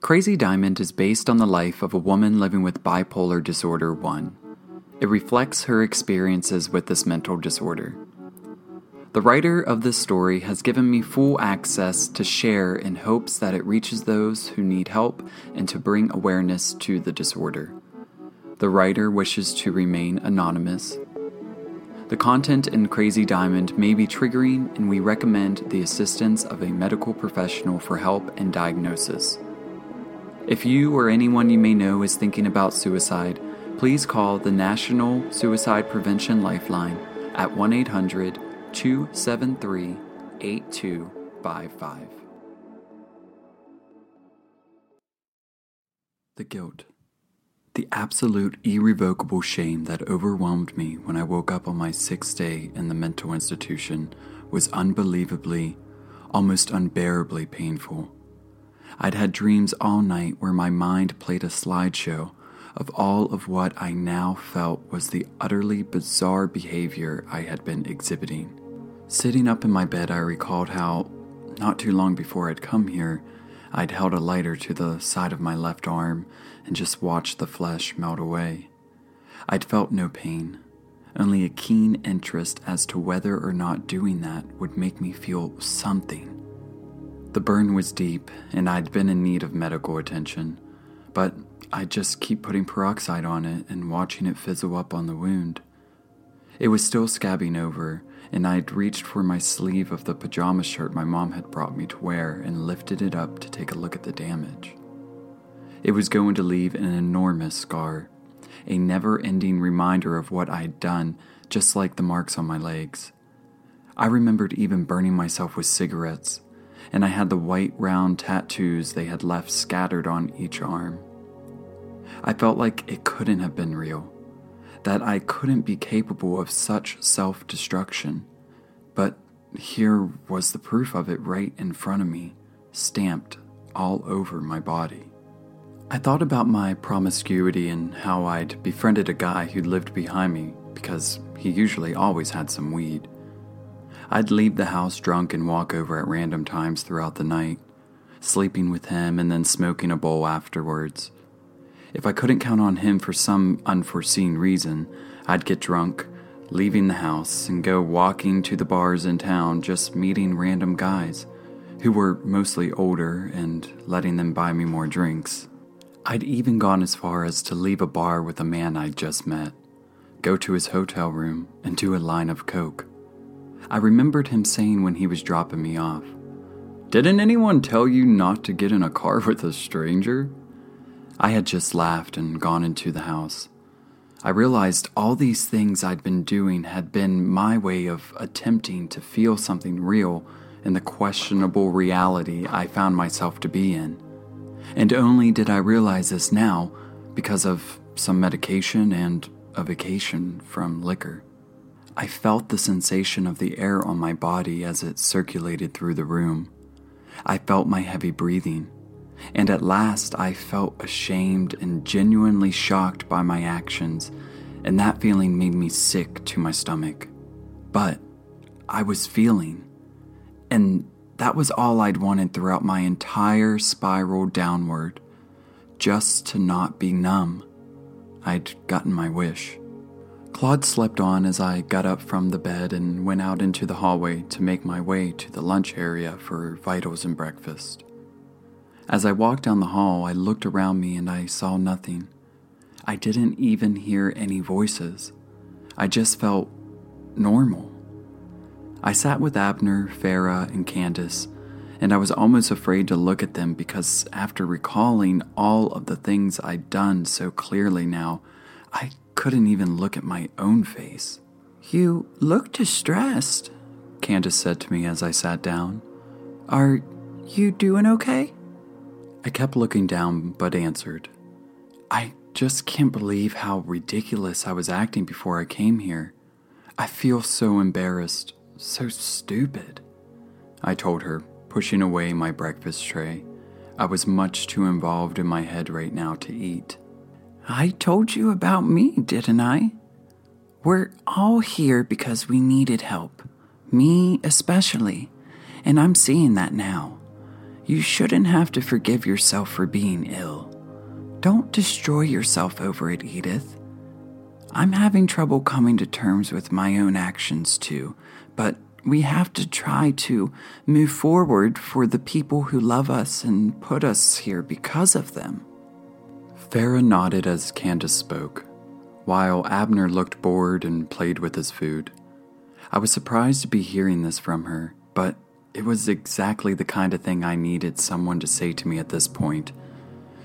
Crazy Diamond is based on the life of a woman living with bipolar disorder 1. It reflects her experiences with this mental disorder. The writer of this story has given me full access to share in hopes that it reaches those who need help and to bring awareness to the disorder. The writer wishes to remain anonymous. The content in Crazy Diamond may be triggering, and we recommend the assistance of a medical professional for help and diagnosis. If you or anyone you may know is thinking about suicide, please call the National Suicide Prevention Lifeline at 1 800 273 8255. The guilt. The absolute irrevocable shame that overwhelmed me when I woke up on my sixth day in the mental institution was unbelievably, almost unbearably painful. I'd had dreams all night where my mind played a slideshow of all of what I now felt was the utterly bizarre behavior I had been exhibiting. Sitting up in my bed, I recalled how, not too long before I'd come here, I'd held a lighter to the side of my left arm and just watched the flesh melt away. I'd felt no pain, only a keen interest as to whether or not doing that would make me feel something. The burn was deep, and I'd been in need of medical attention, but I'd just keep putting peroxide on it and watching it fizzle up on the wound. It was still scabbing over, and I'd reached for my sleeve of the pajama shirt my mom had brought me to wear and lifted it up to take a look at the damage. It was going to leave an enormous scar, a never ending reminder of what I'd done, just like the marks on my legs. I remembered even burning myself with cigarettes and I had the white round tattoos they had left scattered on each arm. I felt like it couldn't have been real, that I couldn't be capable of such self destruction. But here was the proof of it right in front of me, stamped all over my body. I thought about my promiscuity and how I'd befriended a guy who lived behind me because he usually always had some weed. I'd leave the house drunk and walk over at random times throughout the night, sleeping with him and then smoking a bowl afterwards. If I couldn't count on him for some unforeseen reason, I'd get drunk, leaving the house, and go walking to the bars in town, just meeting random guys who were mostly older and letting them buy me more drinks. I'd even gone as far as to leave a bar with a man I'd just met, go to his hotel room, and do a line of coke. I remembered him saying when he was dropping me off, Didn't anyone tell you not to get in a car with a stranger? I had just laughed and gone into the house. I realized all these things I'd been doing had been my way of attempting to feel something real in the questionable reality I found myself to be in. And only did I realize this now because of some medication and a vacation from liquor. I felt the sensation of the air on my body as it circulated through the room. I felt my heavy breathing, and at last I felt ashamed and genuinely shocked by my actions, and that feeling made me sick to my stomach. But I was feeling, and that was all I'd wanted throughout my entire spiral downward just to not be numb. I'd gotten my wish. Claude slept on as I got up from the bed and went out into the hallway to make my way to the lunch area for vitals and breakfast. As I walked down the hall, I looked around me and I saw nothing. I didn't even hear any voices. I just felt normal. I sat with Abner, Farah, and Candace, and I was almost afraid to look at them because after recalling all of the things I'd done so clearly now, I couldn't even look at my own face. You look distressed, Candace said to me as I sat down. Are you doing okay? I kept looking down but answered. I just can't believe how ridiculous I was acting before I came here. I feel so embarrassed, so stupid. I told her, pushing away my breakfast tray. I was much too involved in my head right now to eat. I told you about me, didn't I? We're all here because we needed help. Me especially. And I'm seeing that now. You shouldn't have to forgive yourself for being ill. Don't destroy yourself over it, Edith. I'm having trouble coming to terms with my own actions too, but we have to try to move forward for the people who love us and put us here because of them. Farah nodded as Candace spoke, while Abner looked bored and played with his food. I was surprised to be hearing this from her, but it was exactly the kind of thing I needed someone to say to me at this point.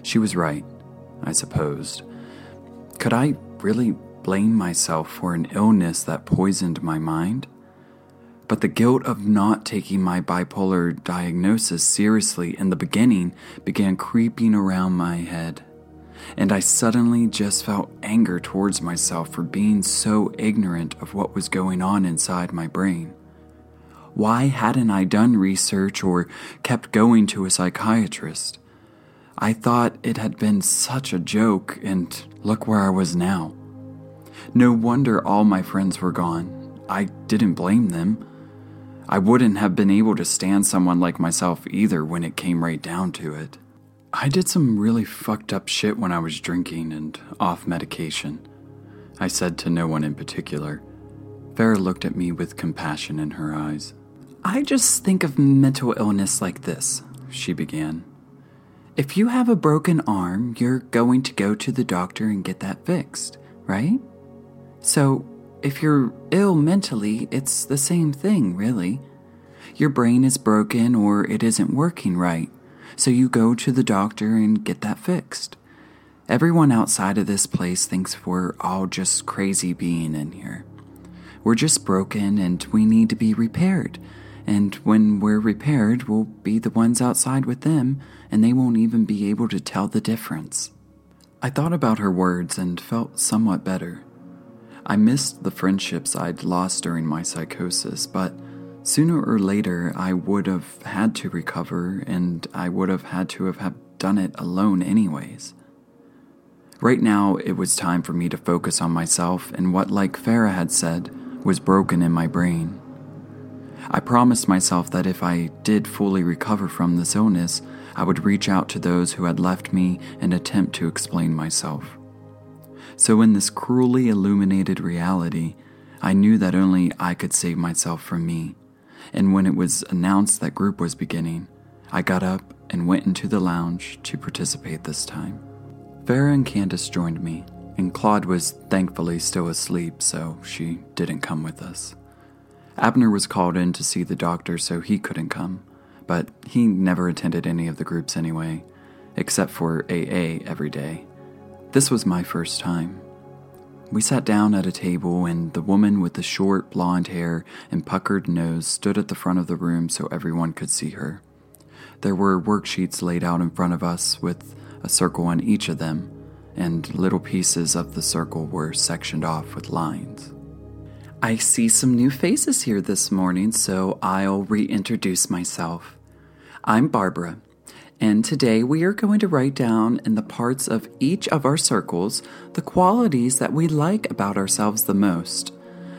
She was right, I supposed. Could I really blame myself for an illness that poisoned my mind? But the guilt of not taking my bipolar diagnosis seriously in the beginning began creeping around my head and I suddenly just felt anger towards myself for being so ignorant of what was going on inside my brain. Why hadn't I done research or kept going to a psychiatrist? I thought it had been such a joke, and look where I was now. No wonder all my friends were gone. I didn't blame them. I wouldn't have been able to stand someone like myself either when it came right down to it. I did some really fucked up shit when I was drinking and off medication. I said to no one in particular. Farah looked at me with compassion in her eyes. I just think of mental illness like this, she began. If you have a broken arm, you're going to go to the doctor and get that fixed, right? So, if you're ill mentally, it's the same thing, really. Your brain is broken or it isn't working right so you go to the doctor and get that fixed. Everyone outside of this place thinks we're all just crazy being in here. We're just broken and we need to be repaired. And when we're repaired, we'll be the ones outside with them, and they won't even be able to tell the difference. I thought about her words and felt somewhat better. I missed the friendships I'd lost during my psychosis, but Sooner or later, I would have had to recover, and I would have had to have done it alone, anyways. Right now, it was time for me to focus on myself and what, like Farah had said, was broken in my brain. I promised myself that if I did fully recover from this illness, I would reach out to those who had left me and attempt to explain myself. So, in this cruelly illuminated reality, I knew that only I could save myself from me and when it was announced that group was beginning, I got up and went into the lounge to participate this time. Farah and Candace joined me, and Claude was thankfully still asleep, so she didn't come with us. Abner was called in to see the doctor, so he couldn't come, but he never attended any of the groups anyway, except for AA every day. This was my first time, we sat down at a table, and the woman with the short blonde hair and puckered nose stood at the front of the room so everyone could see her. There were worksheets laid out in front of us with a circle on each of them, and little pieces of the circle were sectioned off with lines. I see some new faces here this morning, so I'll reintroduce myself. I'm Barbara, and today we are going to write down in the parts of each of our circles the qualities that we like about ourselves the most.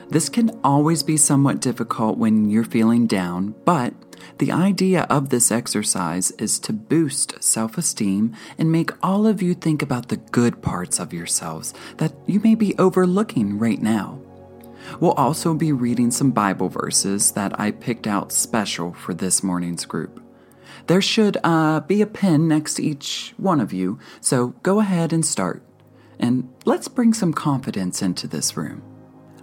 This can always be somewhat difficult when you're feeling down, but the idea of this exercise is to boost self esteem and make all of you think about the good parts of yourselves that you may be overlooking right now. We'll also be reading some Bible verses that I picked out special for this morning's group. There should uh, be a pen next to each one of you, so go ahead and start. And let's bring some confidence into this room.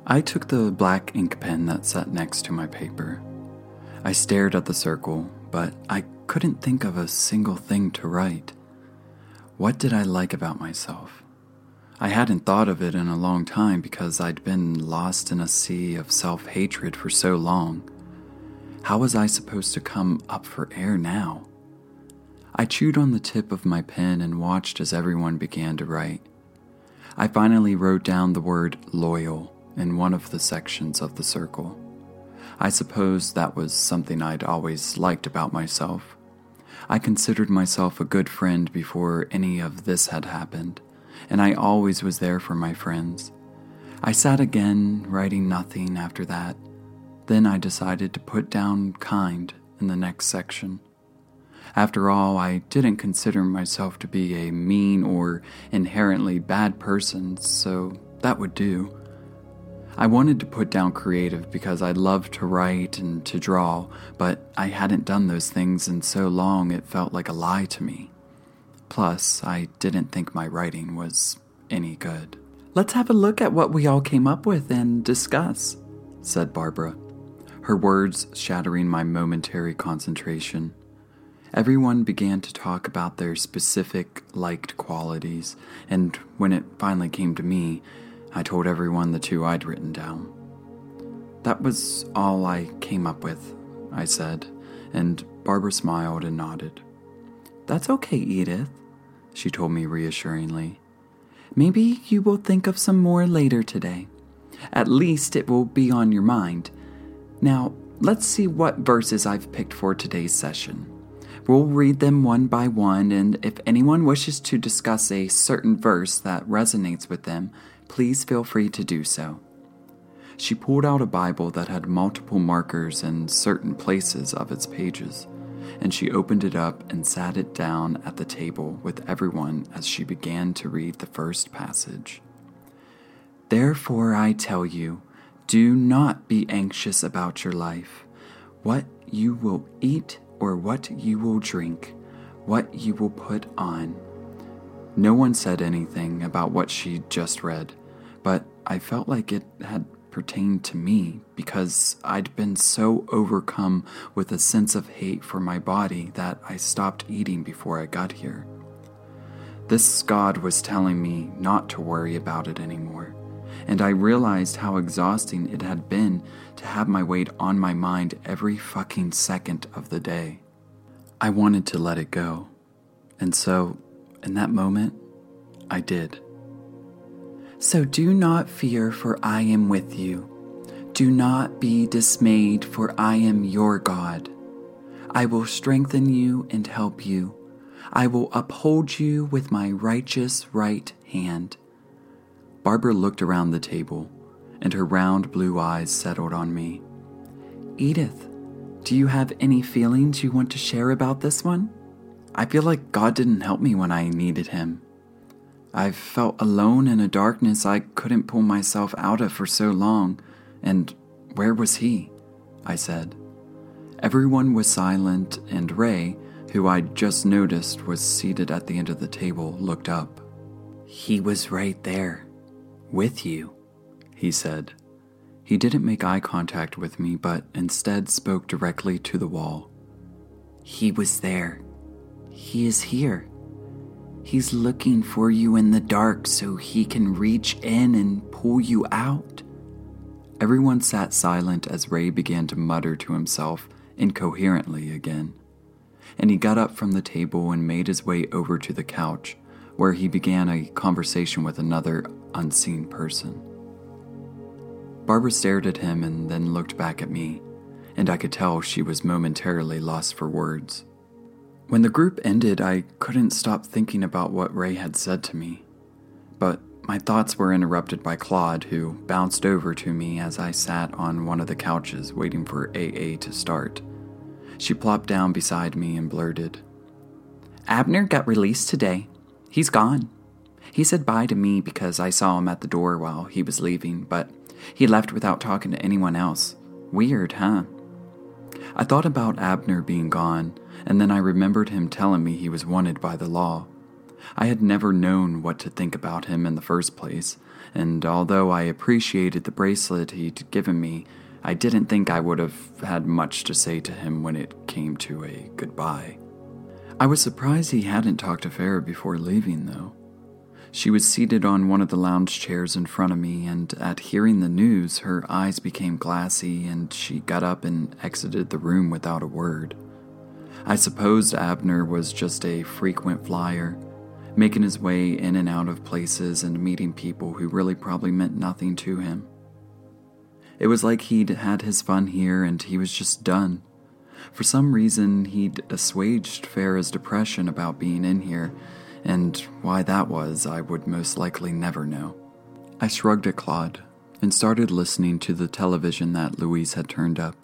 I took the black ink pen that sat next to my paper. I stared at the circle, but I couldn't think of a single thing to write. What did I like about myself? I hadn't thought of it in a long time because I'd been lost in a sea of self hatred for so long. How was I supposed to come up for air now? I chewed on the tip of my pen and watched as everyone began to write. I finally wrote down the word loyal in one of the sections of the circle. I suppose that was something I'd always liked about myself. I considered myself a good friend before any of this had happened, and I always was there for my friends. I sat again, writing nothing after that, then I decided to put down kind in the next section. After all, I didn't consider myself to be a mean or inherently bad person, so that would do. I wanted to put down creative because I loved to write and to draw, but I hadn't done those things in so long it felt like a lie to me. Plus, I didn't think my writing was any good. Let's have a look at what we all came up with and discuss, said Barbara, her words shattering my momentary concentration. Everyone began to talk about their specific liked qualities, and when it finally came to me, I told everyone the two I'd written down. That was all I came up with, I said, and Barbara smiled and nodded. That's okay, Edith, she told me reassuringly. Maybe you will think of some more later today. At least it will be on your mind. Now, let's see what verses I've picked for today's session. We'll read them one by one, and if anyone wishes to discuss a certain verse that resonates with them, please feel free to do so. She pulled out a Bible that had multiple markers in certain places of its pages, and she opened it up and sat it down at the table with everyone as she began to read the first passage. Therefore, I tell you, do not be anxious about your life, what you will eat or what you will drink, what you will put on. No one said anything about what she just read, but I felt like it had pertained to me because I'd been so overcome with a sense of hate for my body that I stopped eating before I got here. This God was telling me not to worry about it anymore, and I realized how exhausting it had been to have my weight on my mind every fucking second of the day. I wanted to let it go, and so in that moment, I did. So do not fear, for I am with you. Do not be dismayed, for I am your God. I will strengthen you and help you. I will uphold you with my righteous right hand. Barbara looked around the table, and her round blue eyes settled on me. Edith, do you have any feelings you want to share about this one? I feel like God didn't help me when I needed Him. I've felt alone in a darkness I couldn't pull myself out of for so long, and where was He? I said. Everyone was silent, and Ray, who I'd just noticed was seated at the end of the table, looked up. He was right there, with you, he said. He didn't make eye contact with me, but instead spoke directly to the wall. He was there. He is here. He's looking for you in the dark so he can reach in and pull you out. Everyone sat silent as Ray began to mutter to himself incoherently again. And he got up from the table and made his way over to the couch, where he began a conversation with another unseen person. Barbara stared at him and then looked back at me, and I could tell she was momentarily lost for words. When the group ended, I couldn't stop thinking about what Ray had said to me. But my thoughts were interrupted by Claude, who bounced over to me as I sat on one of the couches waiting for AA to start. She plopped down beside me and blurted, Abner got released today. He's gone. He said bye to me because I saw him at the door while he was leaving, but he left without talking to anyone else. Weird, huh? I thought about Abner being gone and then I remembered him telling me he was wanted by the law. I had never known what to think about him in the first place, and although I appreciated the bracelet he'd given me, I didn't think I would have had much to say to him when it came to a goodbye. I was surprised he hadn't talked to Farah before leaving, though. She was seated on one of the lounge chairs in front of me, and at hearing the news, her eyes became glassy and she got up and exited the room without a word. I supposed Abner was just a frequent flyer, making his way in and out of places and meeting people who really probably meant nothing to him. It was like he'd had his fun here and he was just done. For some reason, he'd assuaged Farah's depression about being in here, and why that was, I would most likely never know. I shrugged at Claude and started listening to the television that Louise had turned up.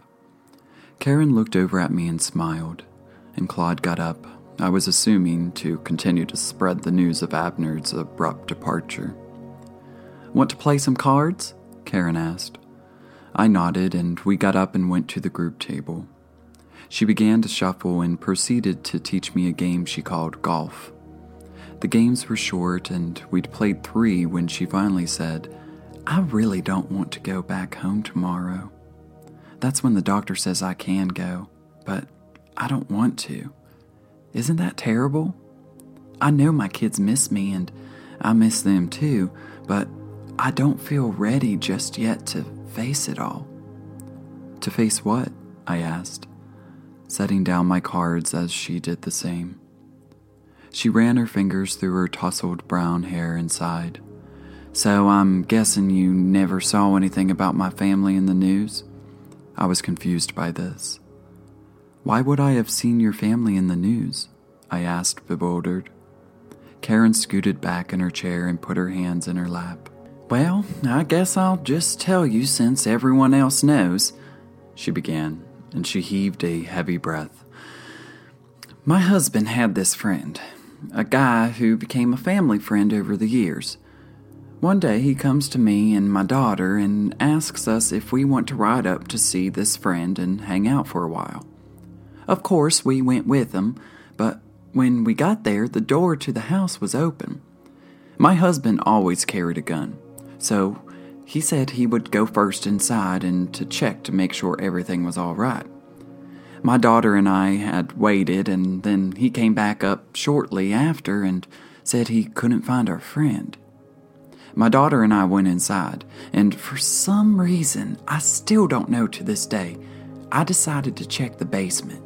Karen looked over at me and smiled and Claude got up, I was assuming to continue to spread the news of Abner's abrupt departure. Want to play some cards? Karen asked. I nodded, and we got up and went to the group table. She began to shuffle and proceeded to teach me a game she called golf. The games were short, and we'd played three when she finally said, I really don't want to go back home tomorrow. That's when the doctor says I can go, but I don't want to. Isn't that terrible? I know my kids miss me and I miss them too, but I don't feel ready just yet to face it all. To face what? I asked, setting down my cards as she did the same. She ran her fingers through her tousled brown hair and sighed. So I'm guessing you never saw anything about my family in the news? I was confused by this. Why would I have seen your family in the news? I asked, bewildered. Karen scooted back in her chair and put her hands in her lap. Well, I guess I'll just tell you since everyone else knows, she began, and she heaved a heavy breath. My husband had this friend, a guy who became a family friend over the years. One day he comes to me and my daughter and asks us if we want to ride up to see this friend and hang out for a while. Of course, we went with him, but when we got there, the door to the house was open. My husband always carried a gun, so he said he would go first inside and to check to make sure everything was all right. My daughter and I had waited, and then he came back up shortly after and said he couldn't find our friend. My daughter and I went inside, and for some reason, I still don't know to this day, I decided to check the basement.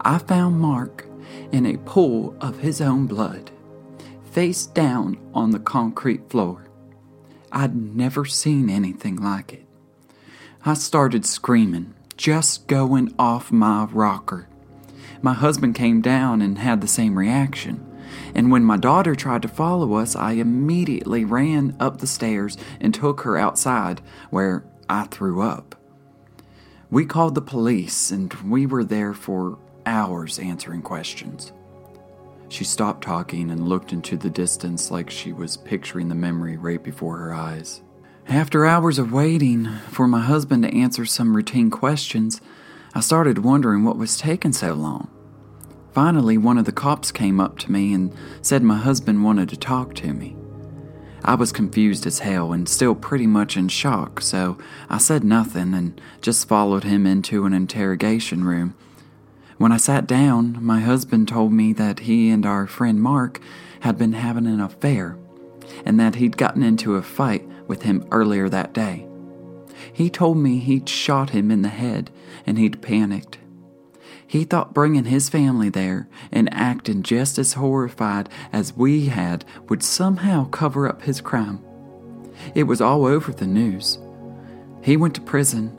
I found Mark in a pool of his own blood, face down on the concrete floor. I'd never seen anything like it. I started screaming, just going off my rocker. My husband came down and had the same reaction and when my daughter tried to follow us, I immediately ran up the stairs and took her outside, where I threw up. We called the police, and we were there for hours answering questions. She stopped talking and looked into the distance like she was picturing the memory right before her eyes. After hours of waiting for my husband to answer some routine questions, I started wondering what was taking so long. Finally, one of the cops came up to me and said my husband wanted to talk to me. I was confused as hell and still pretty much in shock, so I said nothing and just followed him into an interrogation room. When I sat down, my husband told me that he and our friend Mark had been having an affair and that he'd gotten into a fight with him earlier that day. He told me he'd shot him in the head and he'd panicked he thought bringing his family there and acting just as horrified as we had would somehow cover up his crime. It was all over the news. He went to prison.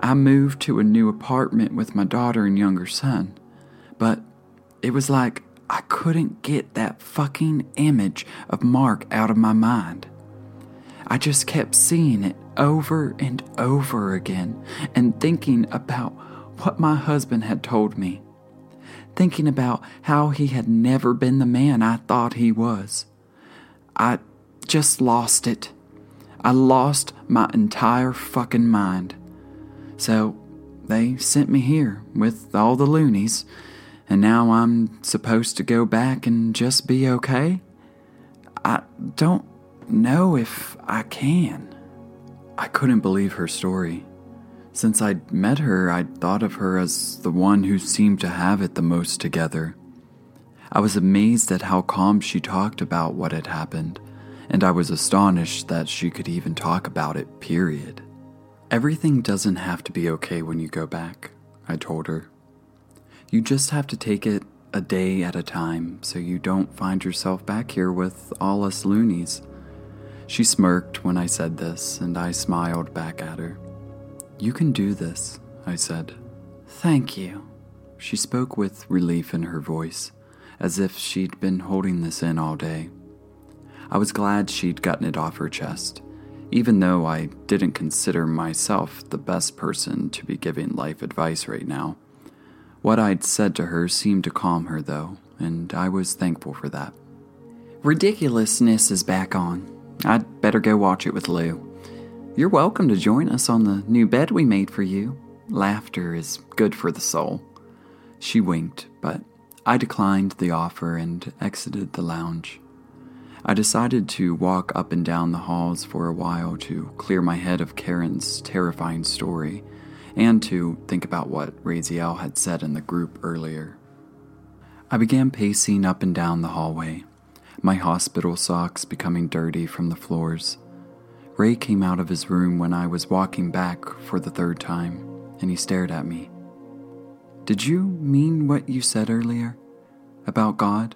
I moved to a new apartment with my daughter and younger son. But it was like I couldn't get that fucking image of Mark out of my mind. I just kept seeing it over and over again and thinking about what my husband had told me, thinking about how he had never been the man I thought he was. I just lost it. I lost my entire fucking mind. So they sent me here with all the loonies, and now I'm supposed to go back and just be okay? I don't know if I can. I couldn't believe her story. Since I'd met her, I'd thought of her as the one who seemed to have it the most together. I was amazed at how calm she talked about what had happened, and I was astonished that she could even talk about it, period. Everything doesn't have to be okay when you go back, I told her. You just have to take it a day at a time so you don't find yourself back here with all us loonies. She smirked when I said this, and I smiled back at her. You can do this, I said. Thank you. She spoke with relief in her voice, as if she'd been holding this in all day. I was glad she'd gotten it off her chest, even though I didn't consider myself the best person to be giving life advice right now. What I'd said to her seemed to calm her, though, and I was thankful for that. Ridiculousness is back on. I'd better go watch it with Lou. You're welcome to join us on the new bed we made for you. Laughter is good for the soul. She winked, but I declined the offer and exited the lounge. I decided to walk up and down the halls for a while to clear my head of Karen's terrifying story and to think about what Raziel had said in the group earlier. I began pacing up and down the hallway, my hospital socks becoming dirty from the floors. Ray came out of his room when I was walking back for the third time, and he stared at me. Did you mean what you said earlier? About God?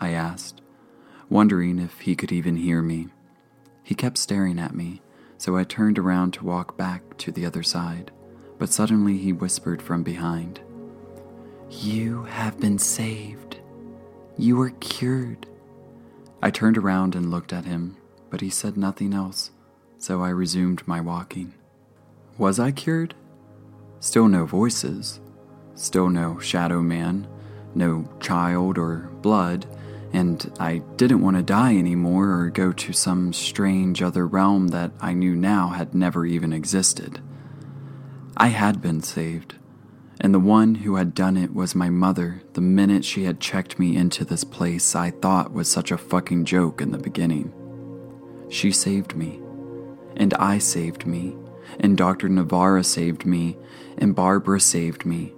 I asked, wondering if he could even hear me. He kept staring at me, so I turned around to walk back to the other side, but suddenly he whispered from behind, You have been saved. You are cured. I turned around and looked at him, but he said nothing else, so I resumed my walking. Was I cured? Still no voices, still no shadow man, no child or blood, and I didn't want to die anymore or go to some strange other realm that I knew now had never even existed. I had been saved, and the one who had done it was my mother the minute she had checked me into this place I thought was such a fucking joke in the beginning. She saved me, and I saved me, and Dr. Navarra saved me, and Barbara saved me.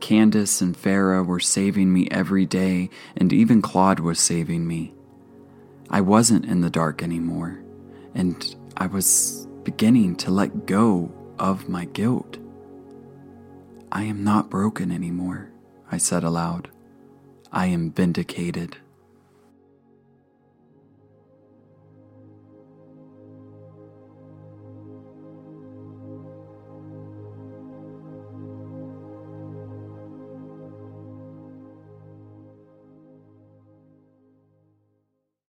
Candace and Farah were saving me every day, and even Claude was saving me. I wasn't in the dark anymore, and I was beginning to let go of my guilt. I am not broken anymore, I said aloud. I am vindicated.